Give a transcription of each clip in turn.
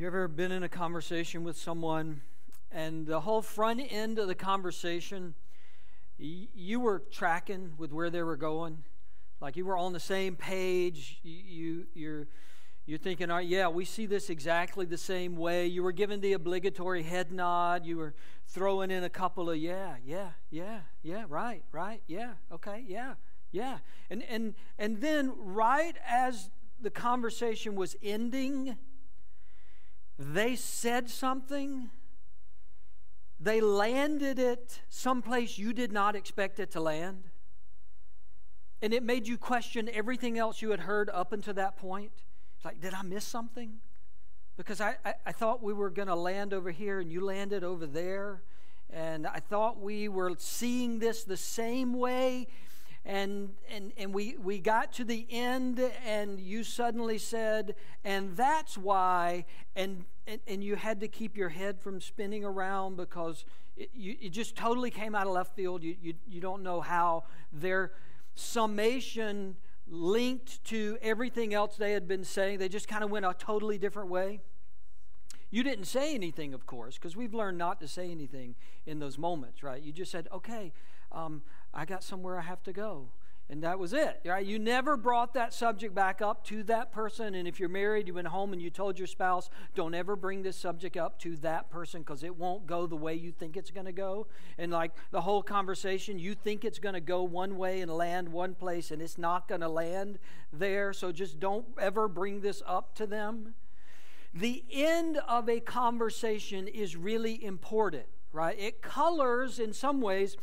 You ever been in a conversation with someone and the whole front end of the conversation, you were tracking with where they were going? Like you were on the same page. You, you, you're, you're thinking, oh, yeah, we see this exactly the same way. You were given the obligatory head nod. You were throwing in a couple of, yeah, yeah, yeah, yeah, right, right, yeah, okay, yeah, yeah. And, and, and then, right as the conversation was ending, they said something. They landed it someplace you did not expect it to land. And it made you question everything else you had heard up until that point. It's like, did I miss something? Because I, I, I thought we were going to land over here and you landed over there. And I thought we were seeing this the same way and and and we we got to the end and you suddenly said and that's why and and, and you had to keep your head from spinning around because it, you, it just totally came out of left field. You, you you don't know how their summation linked to everything else they had been saying. They just kind of went a totally different way. You didn't say anything of course because we've learned not to say anything in those moments right? You just said okay um, I got somewhere I have to go. And that was it, right? You never brought that subject back up to that person. And if you're married, you went home and you told your spouse, don't ever bring this subject up to that person because it won't go the way you think it's going to go. And like the whole conversation, you think it's going to go one way and land one place, and it's not going to land there. So just don't ever bring this up to them. The end of a conversation is really important, right? It colors, in some ways,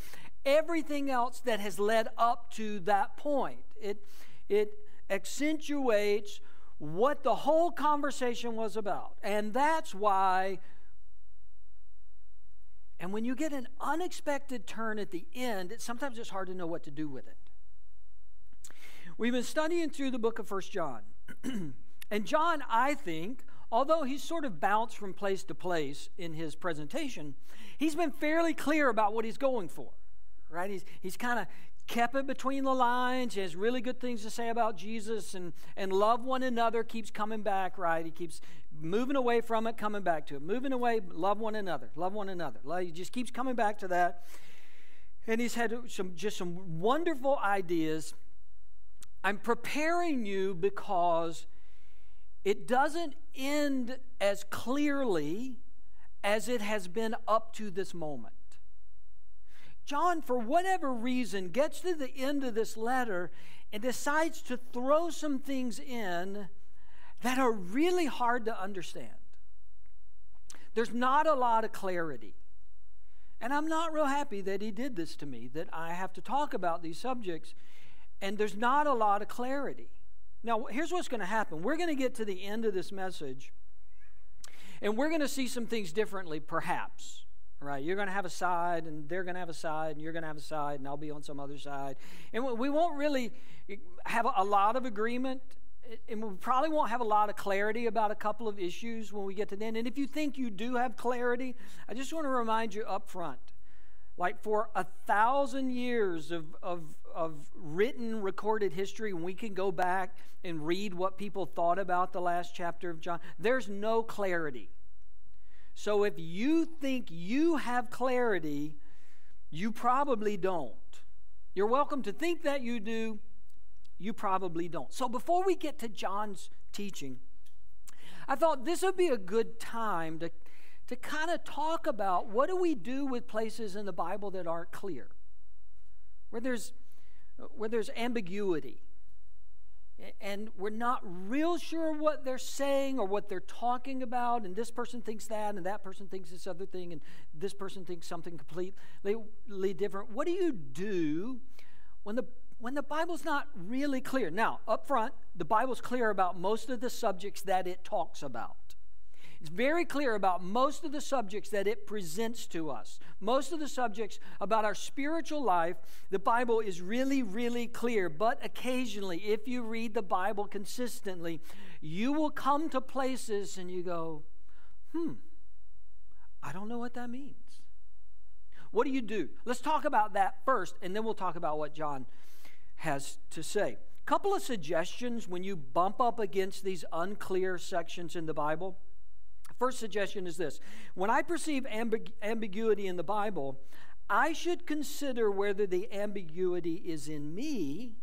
everything else that has led up to that point. It, it accentuates what the whole conversation was about. And that's why, and when you get an unexpected turn at the end, it, sometimes it's hard to know what to do with it. We've been studying through the book of First John. and John, I think, although he's sort of bounced from place to place in his presentation, he's been fairly clear about what he's going for right? He's, he's kind of kept it between the lines. He has really good things to say about Jesus and, and love one another keeps coming back, right? He keeps moving away from it, coming back to it. Moving away, love one another, love one another. He just keeps coming back to that. And he's had some just some wonderful ideas. I'm preparing you because it doesn't end as clearly as it has been up to this moment. John, for whatever reason, gets to the end of this letter and decides to throw some things in that are really hard to understand. There's not a lot of clarity. And I'm not real happy that he did this to me, that I have to talk about these subjects, and there's not a lot of clarity. Now, here's what's going to happen we're going to get to the end of this message, and we're going to see some things differently, perhaps right? You're going to have a side, and they're going to have a side, and you're going to have a side, and I'll be on some other side. And we won't really have a lot of agreement, and we probably won't have a lot of clarity about a couple of issues when we get to the end. And if you think you do have clarity, I just want to remind you up front like for a thousand years of, of, of written, recorded history, and we can go back and read what people thought about the last chapter of John, there's no clarity. So if you think you have clarity, you probably don't. You're welcome to think that you do, you probably don't. So before we get to John's teaching, I thought this would be a good time to, to kind of talk about what do we do with places in the Bible that aren't clear, where there's, where there's ambiguity and we're not real sure what they're saying or what they're talking about, and this person thinks that, and that person thinks this other thing, and this person thinks something completely different. What do you do when the when the Bible's not really clear? Now, up front, the Bible's clear about most of the subjects that it talks about. It's very clear about most of the subjects that it presents to us. Most of the subjects about our spiritual life, the Bible is really, really clear. But occasionally, if you read the Bible consistently, you will come to places and you go, hmm, I don't know what that means. What do you do? Let's talk about that first, and then we'll talk about what John has to say. Couple of suggestions when you bump up against these unclear sections in the Bible. First suggestion is this When I perceive ambig- ambiguity in the Bible, I should consider whether the ambiguity is in me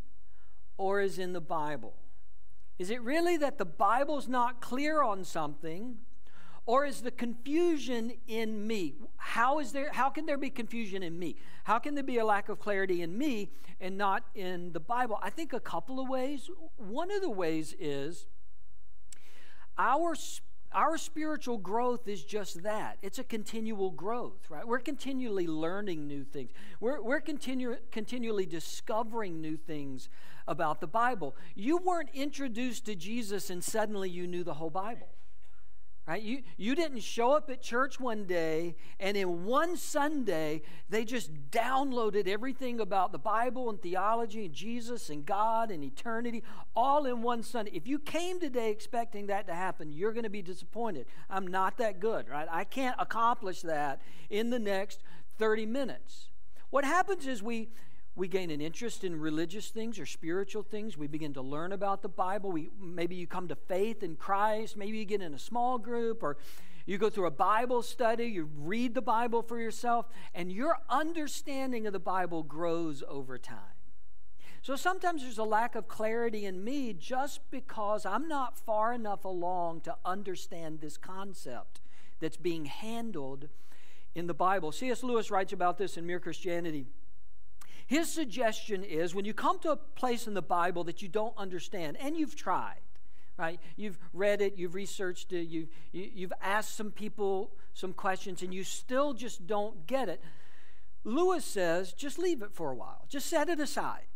or is in the Bible. Is it really that the Bible's not clear on something? Or is the confusion in me? How is there how can there be confusion in me? How can there be a lack of clarity in me and not in the Bible? I think a couple of ways. One of the ways is our our spiritual growth is just that. It's a continual growth right? We're continually learning new things. We're, we're continu- continually discovering new things about the bible. You weren't introduced to jesus and suddenly you knew the whole bible Right? You, you didn't show up at church one day and in one Sunday they just downloaded everything about the Bible and theology and Jesus and God and eternity all in one Sunday. If you came today expecting that to happen, you're going to be disappointed. I'm not that good, right? I can't accomplish that in the next 30 minutes. What happens is we we gain an interest in religious things or spiritual things. We begin to learn about the Bible. We, maybe you come to faith in Christ. Maybe you get in a small group or you go through a Bible study. You read the Bible for yourself, and your understanding of the Bible grows over time. So sometimes there's a lack of clarity in me just because I'm not far enough along to understand this concept that's being handled in the Bible. C.S. Lewis writes about this in Mere Christianity. His suggestion is when you come to a place in the Bible that you don't understand, and you've tried, right? You've read it, you've researched it, you've, you, you've asked some people some questions, and you still just don't get it. Lewis says just leave it for a while, just set it aside.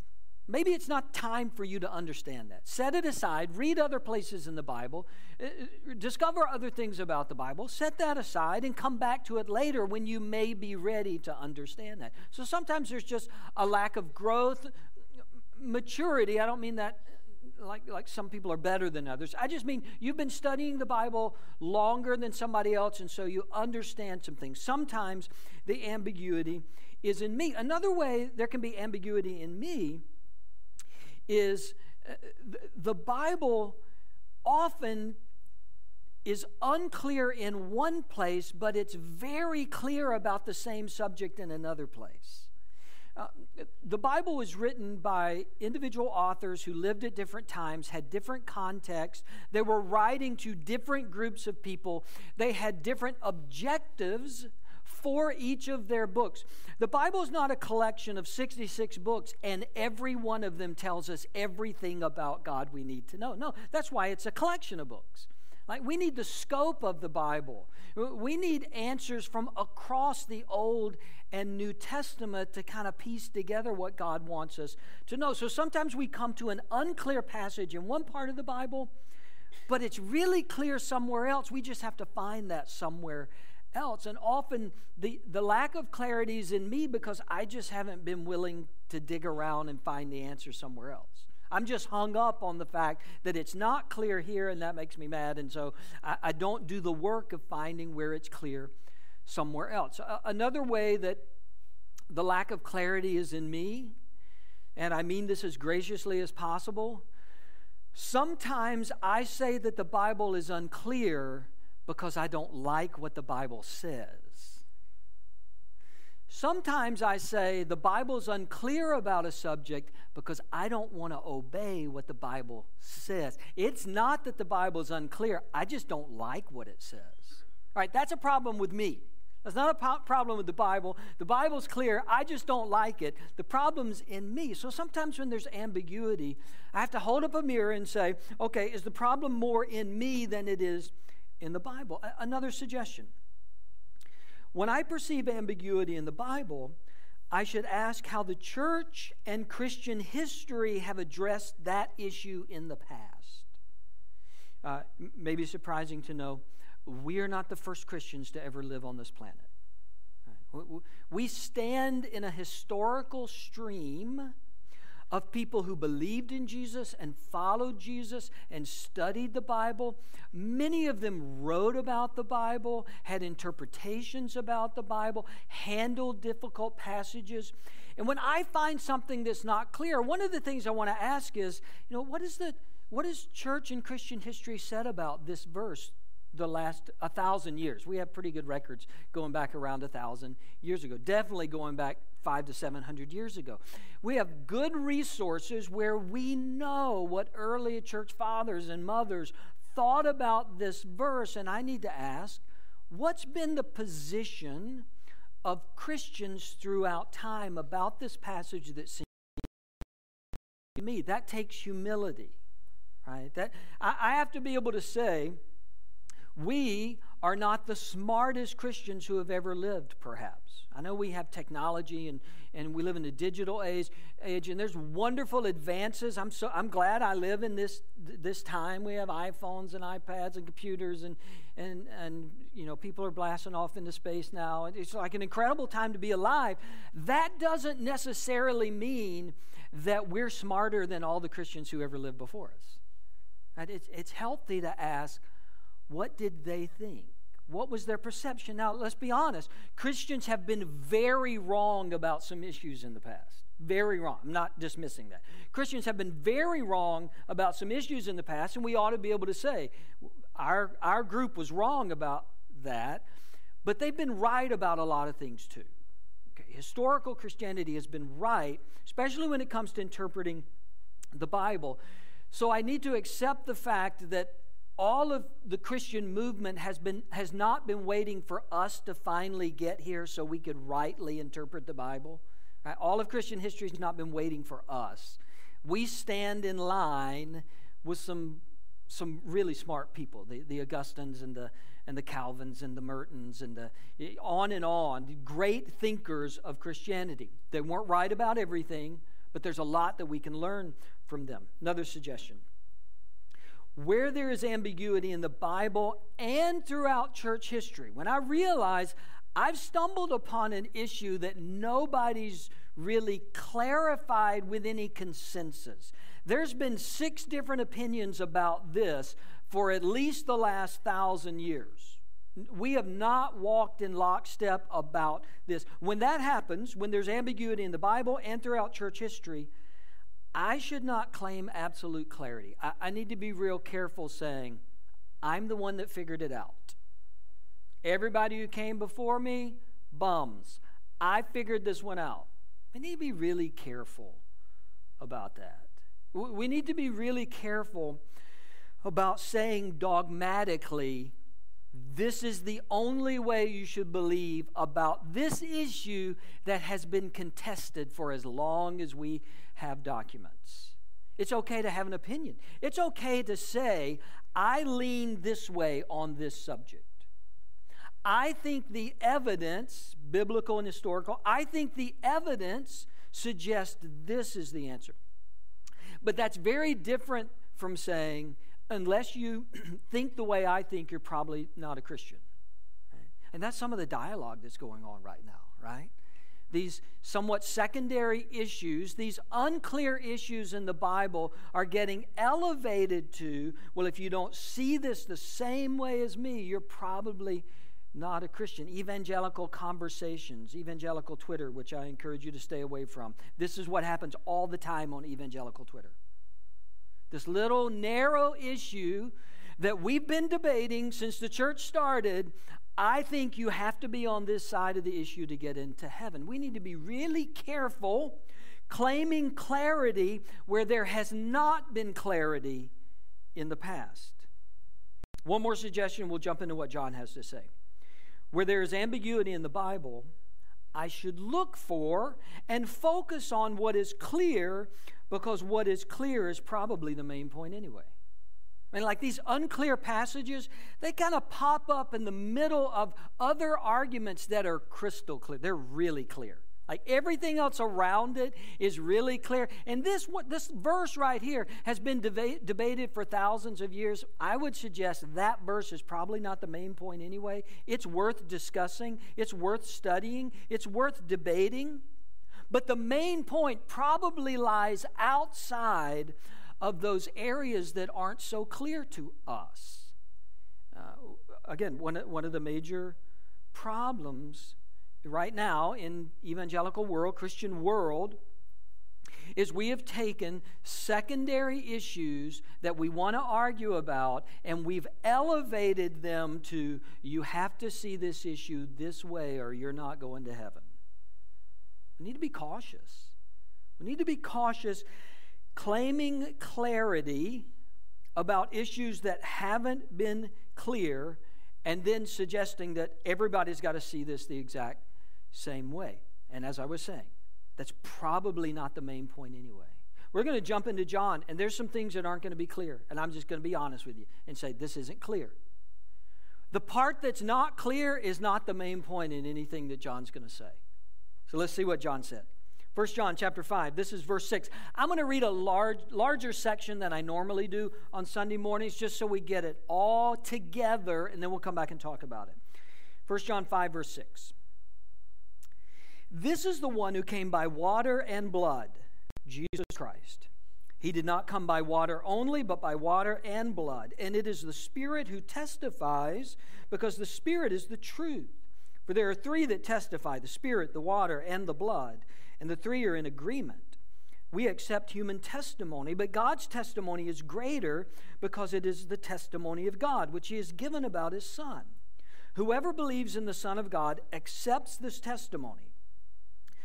Maybe it's not time for you to understand that. Set it aside, read other places in the Bible, uh, uh, discover other things about the Bible, set that aside, and come back to it later when you may be ready to understand that. So sometimes there's just a lack of growth, maturity. I don't mean that like, like some people are better than others. I just mean you've been studying the Bible longer than somebody else, and so you understand some things. Sometimes the ambiguity is in me. Another way there can be ambiguity in me is uh, the Bible often is unclear in one place, but it's very clear about the same subject in another place. Uh, the Bible was written by individual authors who lived at different times, had different contexts. They were writing to different groups of people. They had different objectives for each of their books. The Bible is not a collection of 66 books, and every one of them tells us everything about God we need to know. No, that's why it's a collection of books. Like, we need the scope of the Bible. We need answers from across the Old and New Testament to kind of piece together what God wants us to know. So sometimes we come to an unclear passage in one part of the Bible, but it's really clear somewhere else. We just have to find that somewhere else. And often the, the lack of clarity is in me because I just haven't been willing to dig around and find the answer somewhere else. I'm just hung up on the fact that it's not clear here, and that makes me mad. And so I, I don't do the work of finding where it's clear somewhere else. Another way that the lack of clarity is in me, and I mean this as graciously as possible, sometimes I say that the Bible is unclear because I don't like what the Bible says. Sometimes I say the Bible's unclear about a subject because I don't want to obey what the Bible says. It's not that the Bible's unclear, I just don't like what it says. All right, that's a problem with me. That's not a po- problem with the Bible. The Bible's clear. I just don't like it. The problem's in me. So sometimes when there's ambiguity, I have to hold up a mirror and say, okay, is the problem more in me than it is in the Bible. Another suggestion. When I perceive ambiguity in the Bible, I should ask how the church and Christian history have addressed that issue in the past. Uh, maybe surprising to know, we are not the first Christians to ever live on this planet. We stand in a historical stream of people who believed in Jesus and followed Jesus and studied the Bible. Many of them wrote about the Bible, had interpretations about the Bible, handled difficult passages. And when I find something that's not clear, one of the things I want to ask is, you know, what is the what has church and Christian history said about this verse the last a thousand years. We have pretty good records going back around a thousand years ago. Definitely going back five to seven hundred years ago. We have good resources where we know what early church fathers and mothers thought about this verse, and I need to ask, what's been the position of Christians throughout time about this passage that seems to me? That takes humility, right? That I, I have to be able to say we are not the smartest Christians who have ever lived, perhaps. I know we have technology and, and we live in a digital age, age and there's wonderful advances. I'm, so, I'm glad I live in this, this time. We have iPhones and iPads and computers, and, and, and you know, people are blasting off into space now. It's like an incredible time to be alive. That doesn't necessarily mean that we're smarter than all the Christians who ever lived before us. It's, it's healthy to ask, what did they think? What was their perception? Now, let's be honest. Christians have been very wrong about some issues in the past. Very wrong. I'm not dismissing that. Christians have been very wrong about some issues in the past, and we ought to be able to say, our, our group was wrong about that, but they've been right about a lot of things too. Okay. Historical Christianity has been right, especially when it comes to interpreting the Bible. So I need to accept the fact that all of the Christian movement has, been, has not been waiting for us to finally get here so we could rightly interpret the Bible. Right? All of Christian history has not been waiting for us. We stand in line with some, some really smart people, the, the Augustines and the, and the Calvins and the Mertons and the, on and on, great thinkers of Christianity. They weren't right about everything, but there's a lot that we can learn from them. Another suggestion where there is ambiguity in the Bible and throughout church history, when I realize I've stumbled upon an issue that nobody's really clarified with any consensus. There's been six different opinions about this for at least the last thousand years. We have not walked in lockstep about this. When that happens, when there's ambiguity in the Bible and throughout church history, I should not claim absolute clarity. I, I, need to be real careful saying, I'm the one that figured it out. Everybody who came before me, bums. I figured this one out. I need to be really careful about that. We need to be really careful about saying dogmatically, this is the only way you should believe about this issue that has been contested for as long as we have documents. It's okay to have an opinion. It's okay to say, I lean this way on this subject. I think the evidence, biblical and historical, I think the evidence suggests this is the answer. But that's very different from saying, unless you think the way I think, you're probably not a Christian. And that's some of the dialogue that's going on right now, right? these somewhat secondary issues, these unclear issues in the Bible, are getting elevated to, well, if you don't see this the same way as me, you're probably not a Christian. Evangelical conversations, evangelical Twitter, which I encourage you to stay away from. This is what happens all the time on evangelical Twitter. This little narrow issue that we've been debating since the church started I think you have to be on this side of the issue to get into heaven. We need to be really careful claiming clarity where there has not been clarity in the past. One more suggestion, we'll jump into what John has to say. Where there is ambiguity in the Bible, I should look for and focus on what is clear because what is clear is probably the main point anyway. I mean, like these unclear passages, they kind of pop up in the middle of other arguments that are crystal clear. They're really clear. Like everything else around it is really clear. And this, this verse right here has been deba- debated for thousands of years. I would suggest that verse is probably not the main point anyway. It's worth discussing, it's worth studying, it's worth debating. But the main point probably lies outside of those areas that aren't so clear to us. Uh, again, one, one of the major problems right now in evangelical world, Christian world, is we have taken secondary issues that we want to argue about and we've elevated them to you have to see this issue this way or you're not going to heaven. We need to be cautious. We need to be cautious claiming clarity about issues that haven't been clear and then suggesting that everybody's got to see this the exact same way. And as I was saying, that's probably not the main point anyway. We're going to jump into John, and there's some things that aren't going to be clear. And I'm just going to be honest with you and say, this isn't clear. The part that's not clear is not the main point in anything that John's going to say. So let's see what John said. 1 John chapter 5, this is verse 6. I'm going to read a large, larger section than I normally do on Sunday mornings just so we get it all together, and then we'll come back and talk about it. 1 John 5, verse 6. This is the one who came by water and blood, Jesus Christ. He did not come by water only, but by water and blood. And it is the Spirit who testifies, because the Spirit is the truth. For there are three that testify the Spirit, the water, and the blood, and the three are in agreement. We accept human testimony, but God's testimony is greater because it is the testimony of God, which He has given about His Son. Whoever believes in the Son of God accepts this testimony.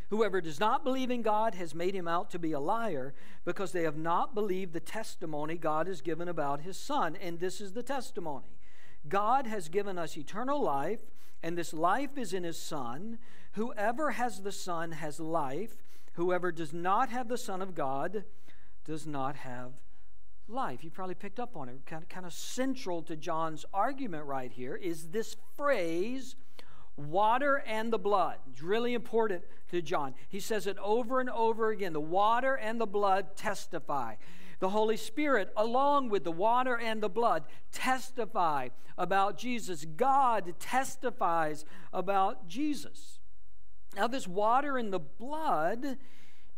Whoever does not believe in God has made him out to be a liar because they have not believed the testimony God has given about his Son. And this is the testimony God has given us eternal life, and this life is in his Son. Whoever has the Son has life. Whoever does not have the Son of God does not have life. You probably picked up on it. Kind of, kind of central to John's argument right here is this phrase water and the blood. It's really important to John. He says it over and over again. The water and the blood testify. The Holy Spirit, along with the water and the blood, testify about Jesus. God testifies about Jesus. Now, this water and the blood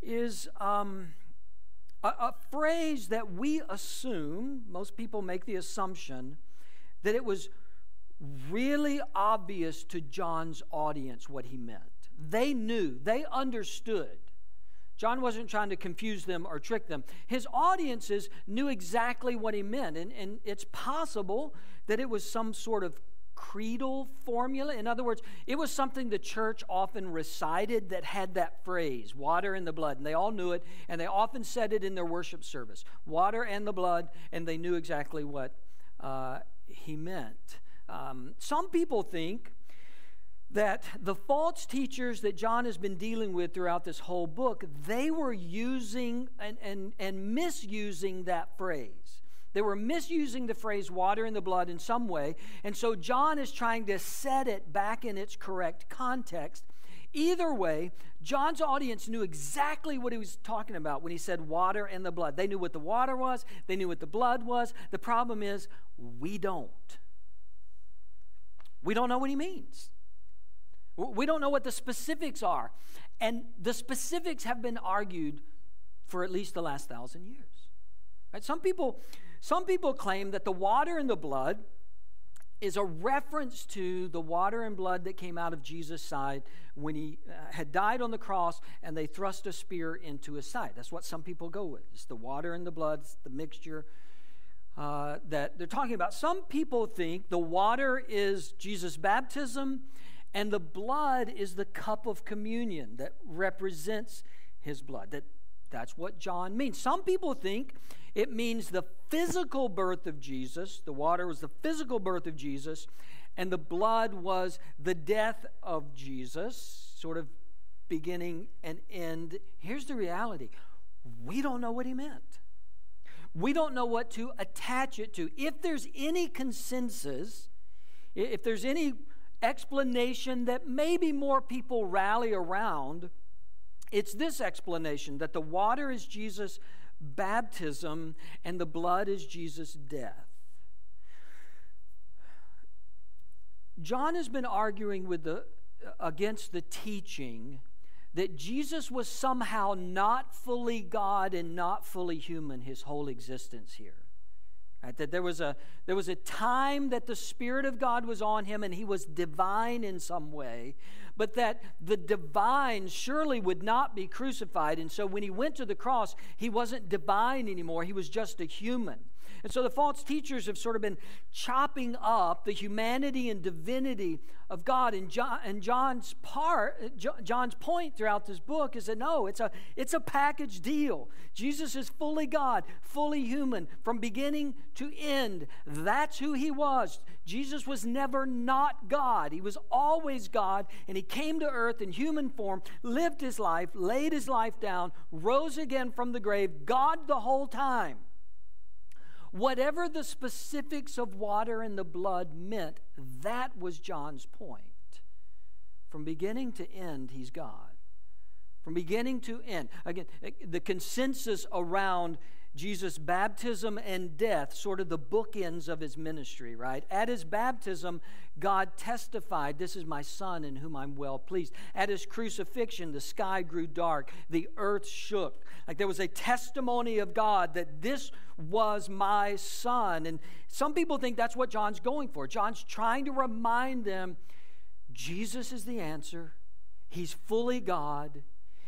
is um, a, a phrase that we assume, most people make the assumption, that it was really obvious to John's audience what he meant. They knew, they understood. John wasn't trying to confuse them or trick them. His audiences knew exactly what he meant, and, and it's possible that it was some sort of creedal formula. In other words, it was something the church often recited that had that phrase, water and the blood. And they all knew it, and they often said it in their worship service water and the blood, and they knew exactly what uh, he meant. Um, some people think that the false teachers that John has been dealing with throughout this whole book, they were using and, and, and misusing that phrase. They were misusing the phrase water in the blood in some way. And so John is trying to set it back in its correct context. Either way, John's audience knew exactly what he was talking about when he said water and the blood. They knew what the water was, they knew what the blood was. The problem is, we don't. We don't know what he means. We don't know what the specifics are. And the specifics have been argued for at least the last thousand years. Right? Some people, some people claim that the water and the blood is a reference to the water and blood that came out of Jesus' side when he uh, had died on the cross and they thrust a spear into his side. That's what some people go with. It's the water and the blood, it's the mixture uh, that they're talking about. Some people think the water is Jesus' baptism and the blood is the cup of communion that represents his blood. That, that's what John means. Some people think it means the physical birth of Jesus. The water was the physical birth of Jesus, and the blood was the death of Jesus, sort of beginning and end. Here's the reality we don't know what he meant we don't know what to attach it to. If there's any consensus, if there's any explanation that maybe more people rally around, it's this explanation that the water is Jesus' baptism and the blood is Jesus' death. John has been arguing with the, against the teaching that Jesus was somehow not fully God and not fully human his whole existence here. Right? That there was, a, there was a time that the Spirit of God was on him and he was divine in some way, but that the divine surely would not be crucified. And so when he went to the cross, he wasn't divine anymore, he was just a human. And so the false teachers have sort of been chopping up the humanity and divinity of God. And, John, and John's part, John's point throughout this book is that no, it's a, it's a package deal. Jesus is fully God, fully human, from beginning to end. That's who he was. Jesus was never not God. He was always God, and he came to earth in human form, lived his life, laid his life down, rose again from the grave, God the whole time. Whatever the specifics of water and the blood meant, that was John's point. From beginning to end, he's God. From beginning to end. Again, eh, the consensus around Jesus' baptism and death, sort of the bookends of his ministry, right? At his baptism, God testified, This is my son in whom I'm well pleased. At his crucifixion, the sky grew dark, the earth shook. Like there was a testimony of God that this was my son. And some people think that's what John's going for. John's trying to remind them Jesus is the answer, he's fully God.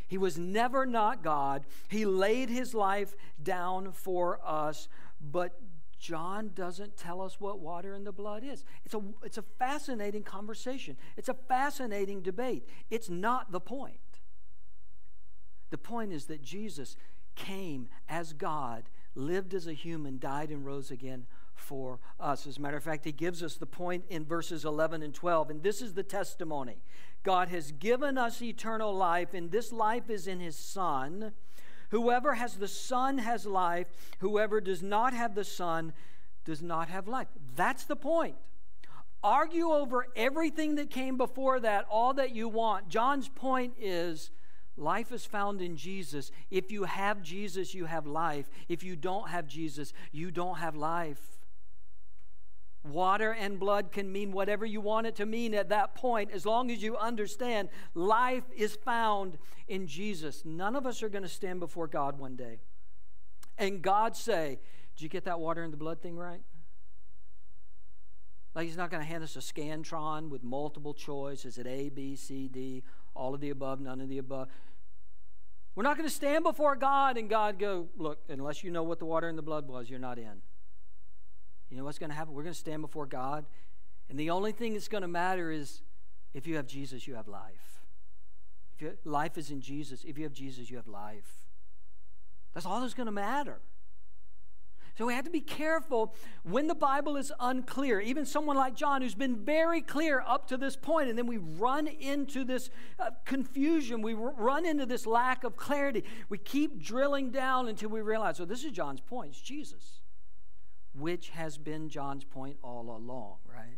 He was never not God. He laid his life down for us, but John doesn't tell us what water in the blood is. It's a, it's a fascinating conversation, it's a fascinating debate. It's not the point. The point is that Jesus came as God, lived as a human, died, and rose again for us. As a matter of fact, he gives us the point in verses 11 and 12. And this is the testimony God has given us eternal life, and this life is in his Son. Whoever has the Son has life. Whoever does not have the Son does not have life. That's the point. Argue over everything that came before that, all that you want. John's point is life is found in Jesus. If you have Jesus, you have life. If you don't have Jesus, you don't have life. Water and blood can mean whatever you want it to mean at that point, as long as you understand life is found in Jesus. None of us are going to stand before God one day. And God say, Did you get that water and the blood thing right? Like He's not going to hand us a Scantron with multiple choice. Is it A, B, C, D, all of the above, none of the above? We're not going to stand before God and God go, Look, unless you know what the water and the blood was, you're not in. You know what's going to happen? We're going to stand before God, and the only thing that's going to matter is if you have Jesus, you have life. If you, life is in Jesus. If you have Jesus, you have life. That's all that's going to matter. So we have to be careful when the Bible is unclear. Even someone like John, who's been very clear up to this point, and then we run into this uh, confusion. We r- run into this lack of clarity. We keep drilling down until we realize, so this is John's point. It's Jesus which has been John's point all along, right?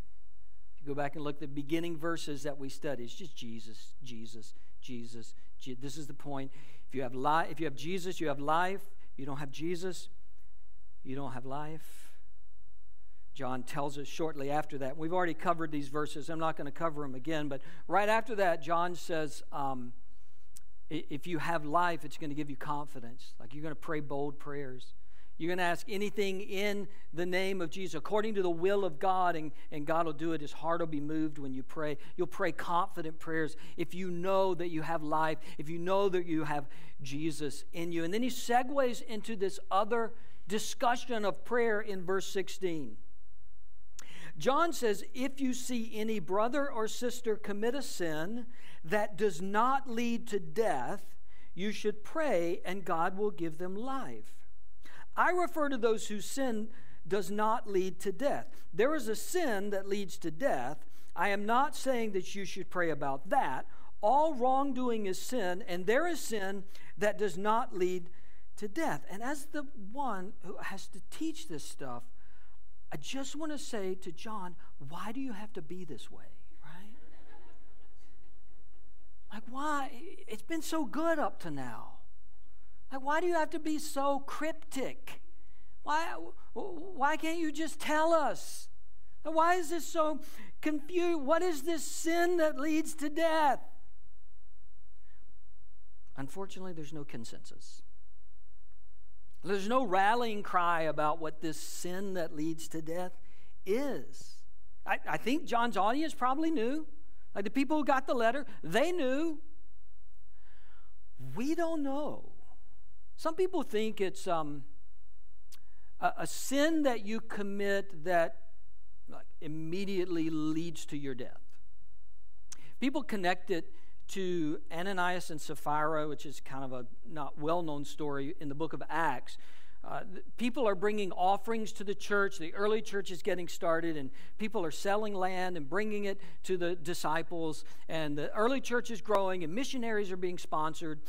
If you go back and look at the beginning verses that we studied, it's just Jesus, Jesus, Jesus. Je- this is the point. If you have li- if you have Jesus, you have life. If you don't have Jesus, you don't have life. John tells us shortly after that. We've already covered these verses. I'm not going to cover them again, but right after that, John says, um, if you have life, it's going to give you confidence. Like you're going to pray bold prayers. You're going to ask anything in the name of Jesus, according to the will of God, and, and God will do it. His heart will be moved when you pray. You'll pray confident prayers if you know that you have life, if you know that you have Jesus in you. And then he segues into this other discussion of prayer in verse 16. John says, If you see any brother or sister commit a sin that does not lead to death, you should pray, and God will give them life. I refer to those whose sin does not lead to death. There is a sin that leads to death. I am not saying that you should pray about that. All wrongdoing is sin, and there is sin that does not lead to death. And as the one who has to teach this stuff, I just want to say to John, why do you have to be this way, right? like, why? It's been so good up to now. Like, why do you have to be so cryptic? Why, why can't you just tell us? Why is this so confused? What is this sin that leads to death? Unfortunately, there's no consensus. There's no rallying cry about what this sin that leads to death is. I, I think John's audience probably knew. Like the people who got the letter, they knew. We don't know. Some people think it's um, a, a sin that you commit that like, immediately leads to your death. People connect it to Ananias and Sapphira, which is kind of a not well known story in the book of Acts. Uh, people are bringing offerings to the church. The early church is getting started, and people are selling land and bringing it to the disciples. And the early church is growing, and missionaries are being sponsored.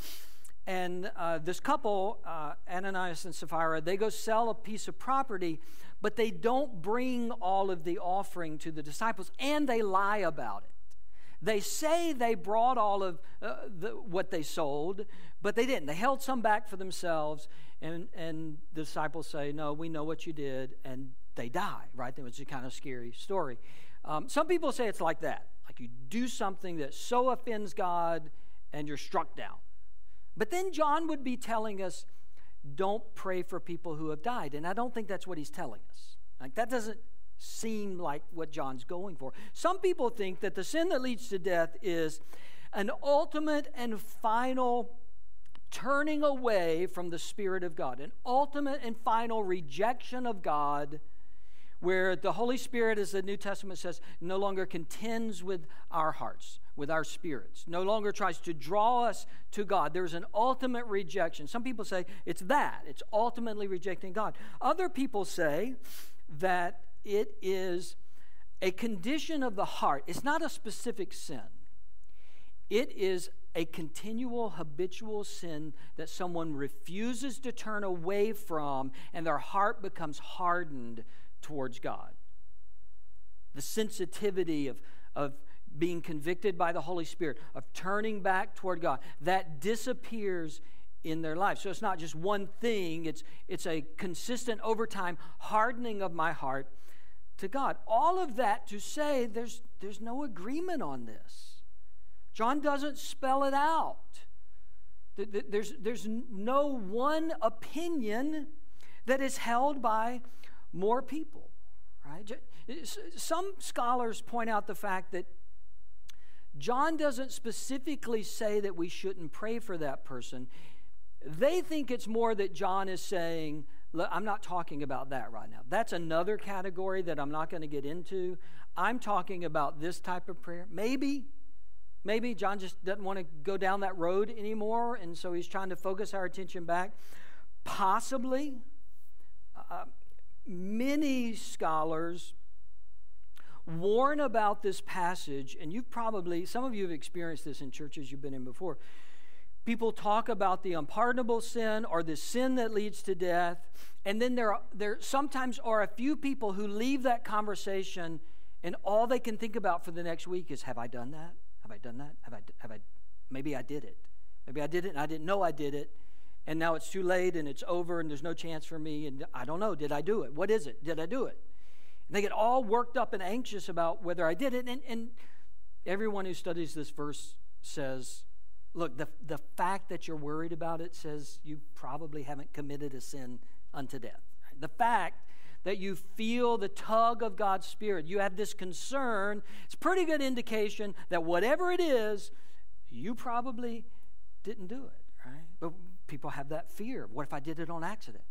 And uh, this couple, uh, Ananias and Sapphira, they go sell a piece of property, but they don't bring all of the offering to the disciples, and they lie about it. They say they brought all of uh, the, what they sold, but they didn't. They held some back for themselves, and, and the disciples say, No, we know what you did, and they die, right? That was a kind of scary story. Um, some people say it's like that like you do something that so offends God, and you're struck down. But then John would be telling us, Don't pray for people who have died. And I don't think that's what he's telling us. Like that doesn't seem like what John's going for. Some people think that the sin that leads to death is an ultimate and final turning away from the Spirit of God, an ultimate and final rejection of God, where the Holy Spirit, as the New Testament says, no longer contends with our hearts, with our spirits, no longer tries to draw us to God. There's an ultimate rejection. Some people say it's that, it's ultimately rejecting God. Other people say that it is a condition of the heart. It's not a specific sin, it is a continual habitual sin that someone refuses to turn away from, and their heart becomes hardened towards God. The sensitivity of, of being convicted by the Holy Spirit, of turning back toward God, that disappears in their life. So it's not just one thing, it's, it's a consistent, over time, hardening of my heart to God. All of that to say there's, there's no agreement on this. John doesn't spell it out. There's, there's no one opinion that is held by more people, right? Some scholars point out the fact that John doesn't specifically say that we shouldn't pray for that person. They think it's more that John is saying, I'm not talking about that right now. That's another category that I'm not going to get into. I'm talking about this type of prayer. Maybe, maybe John just doesn't want to go down that road anymore, and so he's trying to focus our attention back. Possibly, uh, many scholars warn about this passage, and you've probably, some of you have experienced this in churches you've been in before. People talk about the unpardonable sin or the sin that leads to death, and then there, are, there sometimes are a few people who leave that conversation, and all they can think about for the next week is, "Have I done that? Have I done that? Have I? Have I? Maybe I did it. Maybe I did it, and I didn't know I did it, and now it's too late, and it's over, and there's no chance for me, and I don't know. Did I do it? What is it? Did I do it?" And they get all worked up and anxious about whether I did it, and, and everyone who studies this verse says Look, the, the fact that you're worried about it says you probably haven't committed a sin unto death. The fact that you feel the tug of God's Spirit, you have this concern, it's pretty good indication that whatever it is, you probably didn't do it, right? But people have that fear. What if I did it on accident?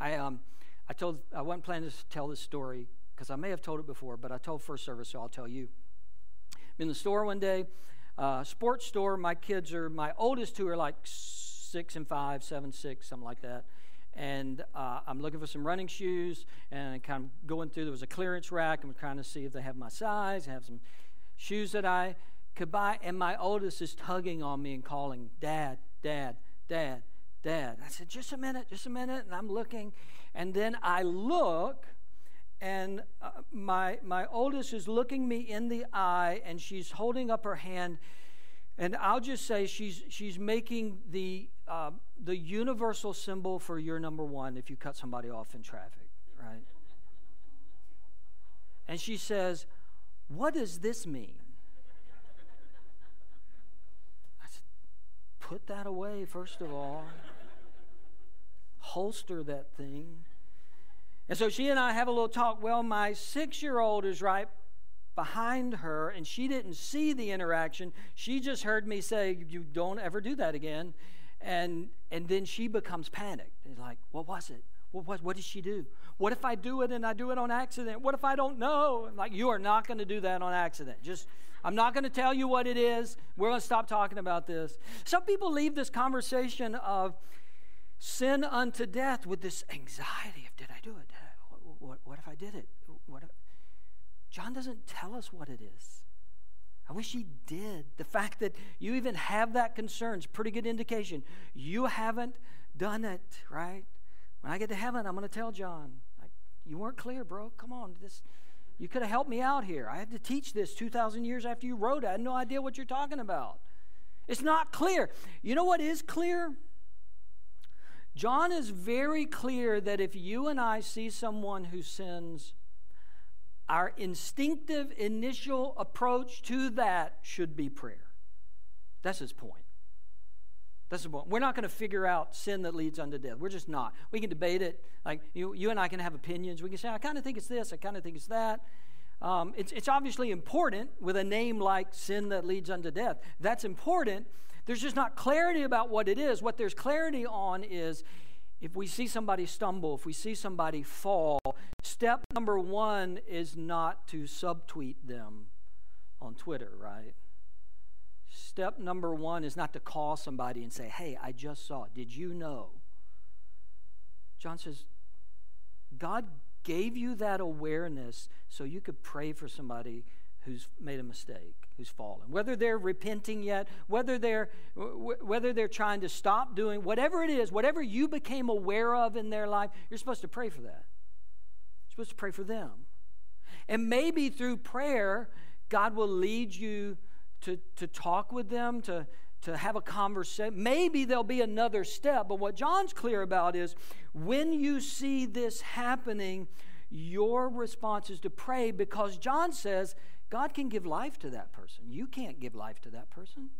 Right? I, um, I told, I wasn't planning to tell this story because I may have told it before, but I told first service, so I'll tell you. I'm in the store one day, uh, sports store. My kids are, my oldest two are like six and five, seven, six, something like that. And uh, I'm looking for some running shoes and kind of going through. There was a clearance rack. I'm trying to see if they have my size, have some shoes that I could buy. And my oldest is tugging on me and calling, Dad, Dad, Dad, Dad. I said, Just a minute, just a minute. And I'm looking. And then I look and uh, my my oldest is looking me in the eye and she's holding up her hand and I'll just say she's she's making the uh, the universal symbol for your number one if you cut somebody off in traffic, right? And she says, "What does this mean?" I said, "Put that away first of all. Holster that thing. And so she and I have a little talk. Well, my six year old is right behind her, and she didn't see the interaction. She just heard me say, You don't ever do that again. And, and then she becomes panicked. It's like, What was it? What, what, what did she do? What if I do it and I do it on accident? What if I don't know? I'm like, you are not going to do that on accident. Just, I'm not going to tell you what it is. We're going to stop talking about this. Some people leave this conversation of sin unto death with this anxiety of, did I do it? What, what, what if I did it? What if? John doesn't tell us what it is. I wish he did. The fact that you even have that concern is pretty good indication. You haven't done it, right? When I get to heaven, I'm going to tell John, like, you weren't clear, bro. Come on. This, you could have helped me out here. I had to teach this 2,000 years after you wrote it. I had no idea what you're talking about. It's not clear. You know what is clear? John is very clear that if you and I see someone who sins, our instinctive initial approach to that should be prayer. That's his point. That's the point. We're not going to figure out sin that leads unto death. We're just not. We can debate it. Like you, you and I can have opinions. We can say, I kind of think it's this. I kind of think it's that. Um, it's, it's obviously important with a name like sin that leads unto death. That's important. There's just not clarity about what it is. What there's clarity on is if we see somebody stumble, if we see somebody fall, step number one is not to subtweet them on Twitter, right? Step number one is not to call somebody and say, Hey, I just saw. Did you know? John says, God gave you that awareness so you could pray for somebody who's made a mistake, who's fallen. Whether they're repenting yet, whether they're whether they're trying to stop doing whatever it is, whatever you became aware of in their life, you're supposed to pray for that. You're supposed to pray for them. And maybe through prayer, God will lead you to, to talk with them, to, to have a conversation. Maybe there'll be another step, but what John's clear about is when you see this happening, your response is to pray because John says God can give life to that person. You can't give life to that person.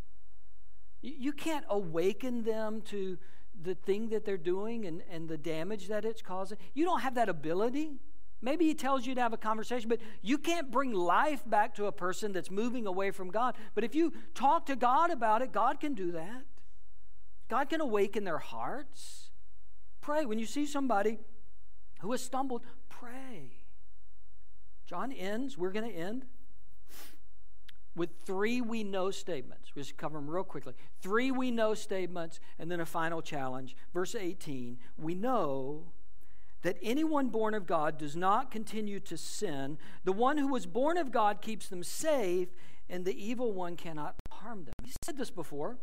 You can't awaken them to the thing that they're doing and, and the damage that it's causing. You don't have that ability. Maybe he tells you to have a conversation, but you can't bring life back to a person that's moving away from God. But if you talk to God about it, God can do that. God can awaken their hearts. Pray. When you see somebody who has stumbled, pray. John ends, we're going to end with three we know statements. We'll just cover them real quickly. Three we know statements, and then a final challenge. Verse 18 We know that anyone born of God does not continue to sin. The one who was born of God keeps them safe, and the evil one cannot harm them. He said this before.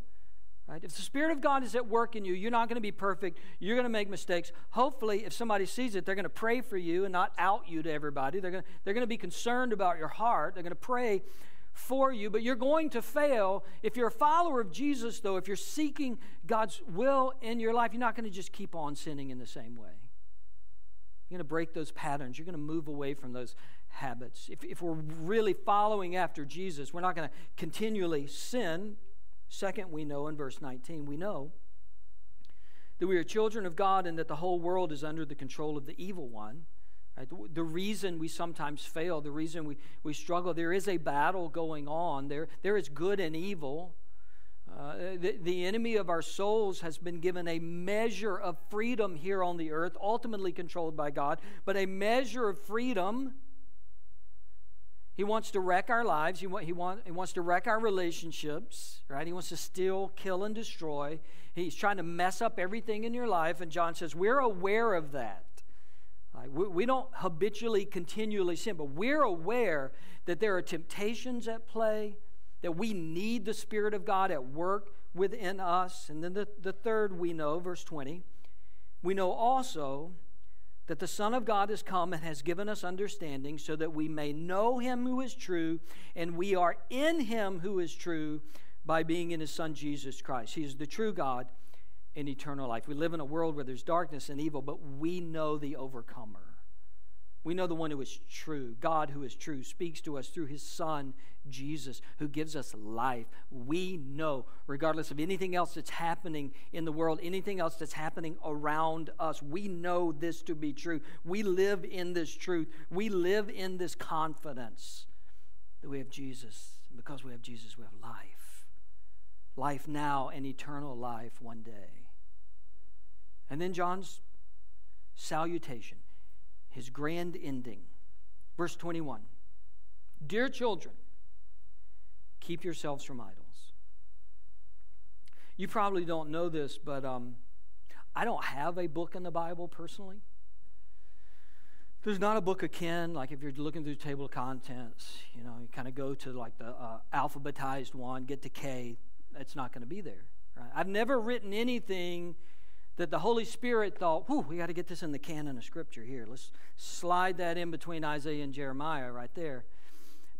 Right? If the Spirit of God is at work in you, you're not going to be perfect. You're going to make mistakes. Hopefully, if somebody sees it, they're going to pray for you and not out you to everybody. They're going to, they're going to be concerned about your heart. They're going to pray for you, but you're going to fail. If you're a follower of Jesus, though, if you're seeking God's will in your life, you're not going to just keep on sinning in the same way. You're going to break those patterns. You're going to move away from those habits. If, if we're really following after Jesus, we're not going to continually sin. Second, we know in verse 19, we know that we are children of God and that the whole world is under the control of the evil one. Right? The, the, reason we sometimes fail, the reason we, we struggle, there is a battle going on. There, there is good and evil. Uh, the, the enemy of our souls has been given a measure of freedom here on the earth, ultimately controlled by God, but a measure of freedom. He wants to wreck our lives. He, want, he, want, he wants to wreck our relationships, right? He wants to steal, kill, and destroy. He's trying to mess up everything in your life. And John says, We're aware of that. We, we don't habitually, continually sin, but we're aware that there are temptations at play that we need the Spirit of God at work within us. And then the, the third we know, verse 20, we know also that the Son of God has come and has given us understanding so that we may know him who is true, and we are in him who is true by being in his Son Jesus Christ. He is the true God in eternal life. We live in a world where there's darkness and evil, but we know the overcomer. We know the one who is true. God, who is true, speaks to us through his Son, Jesus, who gives us life. We know, regardless of anything else that's happening in the world, anything else that's happening around us, we know this to be true. We live in this truth. We live in this confidence that we have Jesus. Because we have Jesus, we have life. Life now and eternal life one day. And then John's salutation his grand ending. Verse 21 Dear children, keep yourselves from idols. You probably don't know this, but um, I don't have a book in the Bible personally. There's not a book Ken, like if you're looking through the table of contents, you know, you kind of go to like the uh, alphabetized one, get to K, it's not going to be there. Right? I've never written anything that the Holy Spirit thought, whew, we got to get this in the canon of Scripture here. Let's slide that in between Isaiah and Jeremiah right there.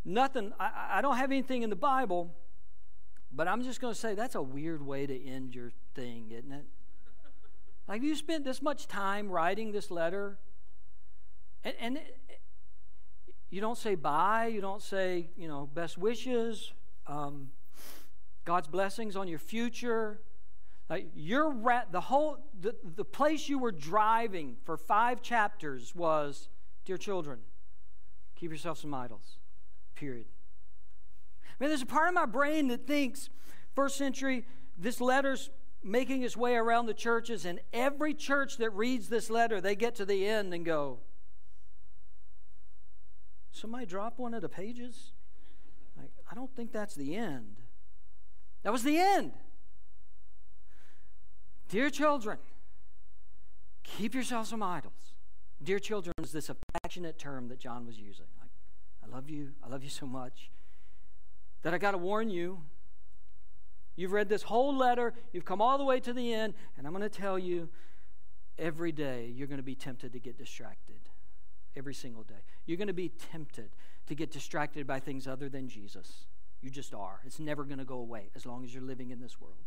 Nothing, I, I don't have anything in the Bible, but I'm just going to say that's a weird way to end your thing, isn't it? Like you spent this much time writing this letter, and, and it, you don't say bye, you don't say, you know, best wishes, um, God's blessings on your future. Uh, like you're the whole the, the place you were driving for five chapters was, dear children, keep yourself some idols. Period. I mean, there's a part of my brain that thinks first century, this letter's making its way around the churches, and every church that reads this letter, they get to the end and go, Somebody drop one of the pages? Like, I don't think that's the end. That was the end. Dear children, keep yourselves from idols. Dear children is this affectionate term that John was using. Like, I love you. I love you so much that I got to warn you. You've read this whole letter, you've come all the way to the end, and I'm going to tell you every day you're going to be tempted to get distracted. Every single day. You're going to be tempted to get distracted by things other than Jesus. You just are. It's never going to go away as long as you're living in this world.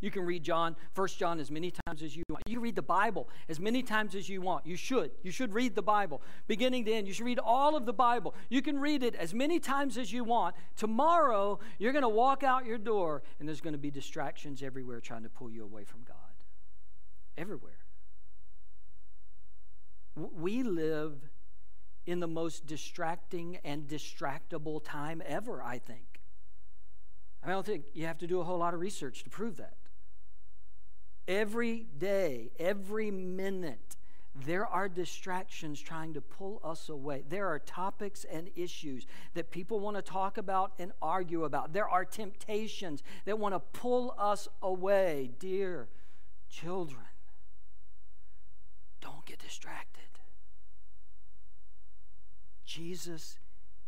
You can read John, First John, as many times as you want. You read the Bible as many times as you want. You should. You should read the Bible, beginning to end. You should read all of the Bible. You can read it as many times as you want. Tomorrow, you're going to walk out your door, and there's going to be distractions everywhere trying to pull you away from God. Everywhere. We live in the most distracting and distractible time ever, I think. I don't think you have to do a whole lot of research to prove that. Every day, every minute, there are distractions trying to pull us away. There are topics and issues that people want to talk about and argue about. There are temptations that want to pull us away. Dear children, don't get distracted. Jesus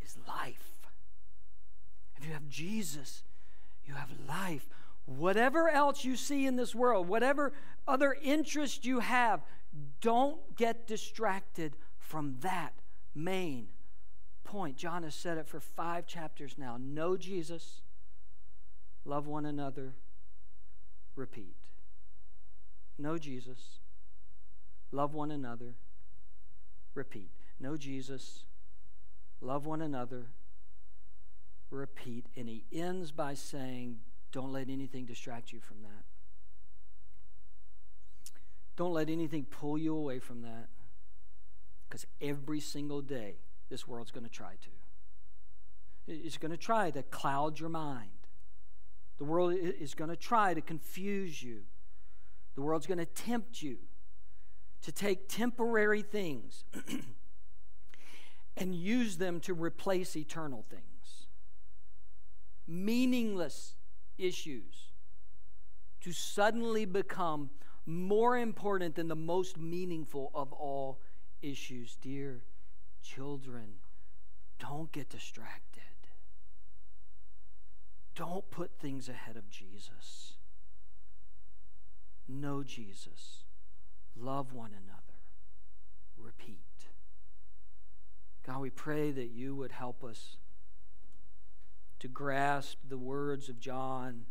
is life. If you have Jesus, you have life. Whatever else you see in this world, whatever other interest you have, don't get distracted from that main point. John has said it for five chapters now. Know Jesus, love one another, repeat. Know Jesus, love one another, repeat. Know Jesus, love one another, repeat. And he ends by saying, don't let anything distract you from that. Don't let anything pull you away from that. Because every single day, this world's going to try to. It's going to try to cloud your mind. The world is going to try to confuse you. The world's going to tempt you to take temporary things and use them to replace eternal things. Meaningless issues to suddenly become more important than the most meaningful of all issues. Dear children, don't get distracted. Don't put things ahead of Jesus. Know Jesus. Love one another. Repeat. God, we pray that you would help us to grasp the words of John,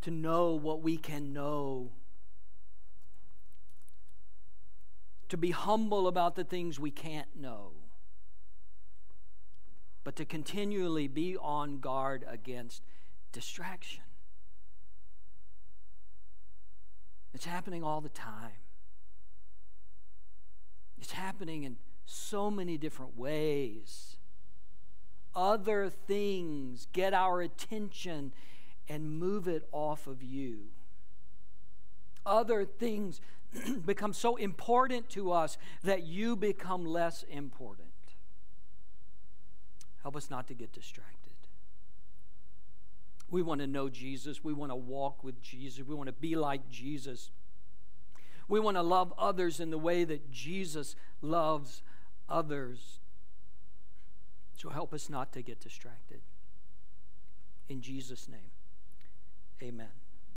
to know what we can know, to be humble about the things we can't know, but to continually be on guard against distraction. It's happening all the time. It's happening in so many different ways. Other things get our attention and move it off of you. Other things become so important to us that you become less important. Help us not to get distracted. We want to know Jesus. We want to walk with Jesus. We want to be like Jesus. We want to love others in the way that Jesus loves others. So help us not to get distracted. In Jesus' name, amen.